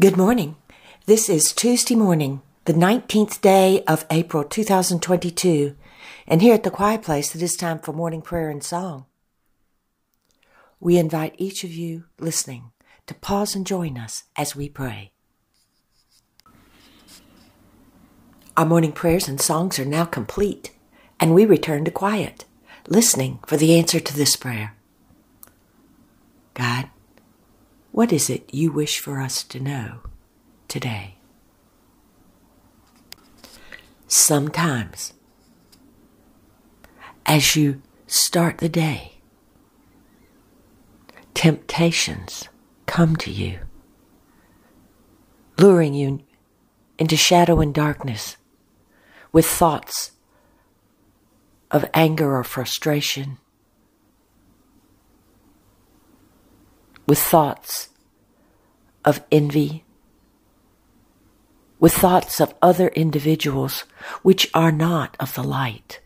Good morning. This is Tuesday morning, the 19th day of April 2022, and here at the Quiet Place it is time for morning prayer and song. We invite each of you listening to pause and join us as we pray. Our morning prayers and songs are now complete, and we return to quiet, listening for the answer to this prayer. God, what is it you wish for us to know today? Sometimes, as you start the day, temptations come to you, luring you into shadow and darkness with thoughts of anger or frustration, with thoughts of envy, with thoughts of other individuals which are not of the light.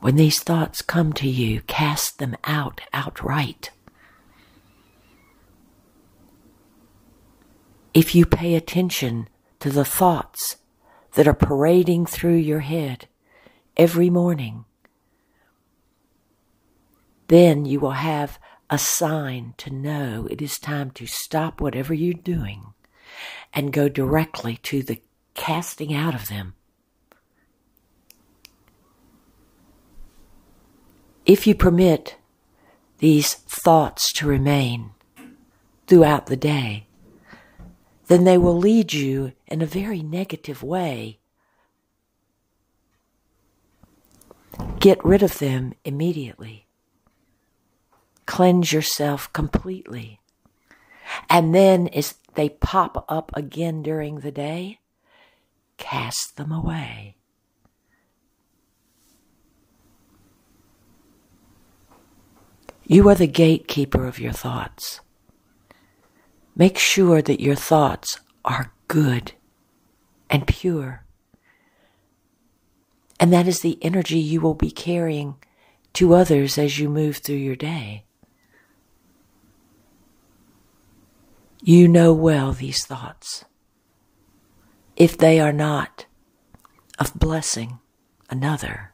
When these thoughts come to you, cast them out outright. If you pay attention to the thoughts that are parading through your head every morning, then you will have a sign to know it is time to stop whatever you're doing and go directly to the casting out of them. If you permit these thoughts to remain throughout the day, then they will lead you in a very negative way. Get rid of them immediately cleanse yourself completely. And then as they pop up again during the day, cast them away. You are the gatekeeper of your thoughts. Make sure that your thoughts are good and pure. And that is the energy you will be carrying to others as you move through your day. You know well these thoughts. If they are not of blessing another,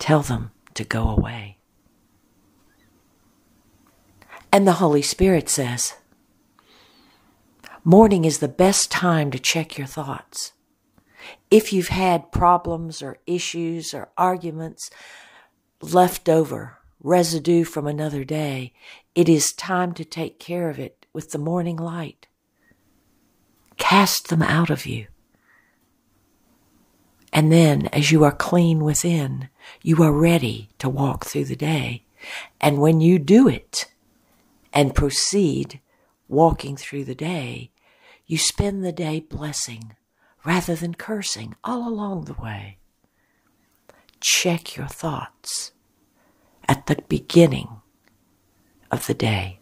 tell them to go away. And the Holy Spirit says, Morning is the best time to check your thoughts. If you've had problems or issues or arguments left over, residue from another day, it is time to take care of it with the morning light. Cast them out of you. And then, as you are clean within, you are ready to walk through the day. And when you do it and proceed walking through the day, you spend the day blessing rather than cursing all along the way. Check your thoughts at the beginning of the day.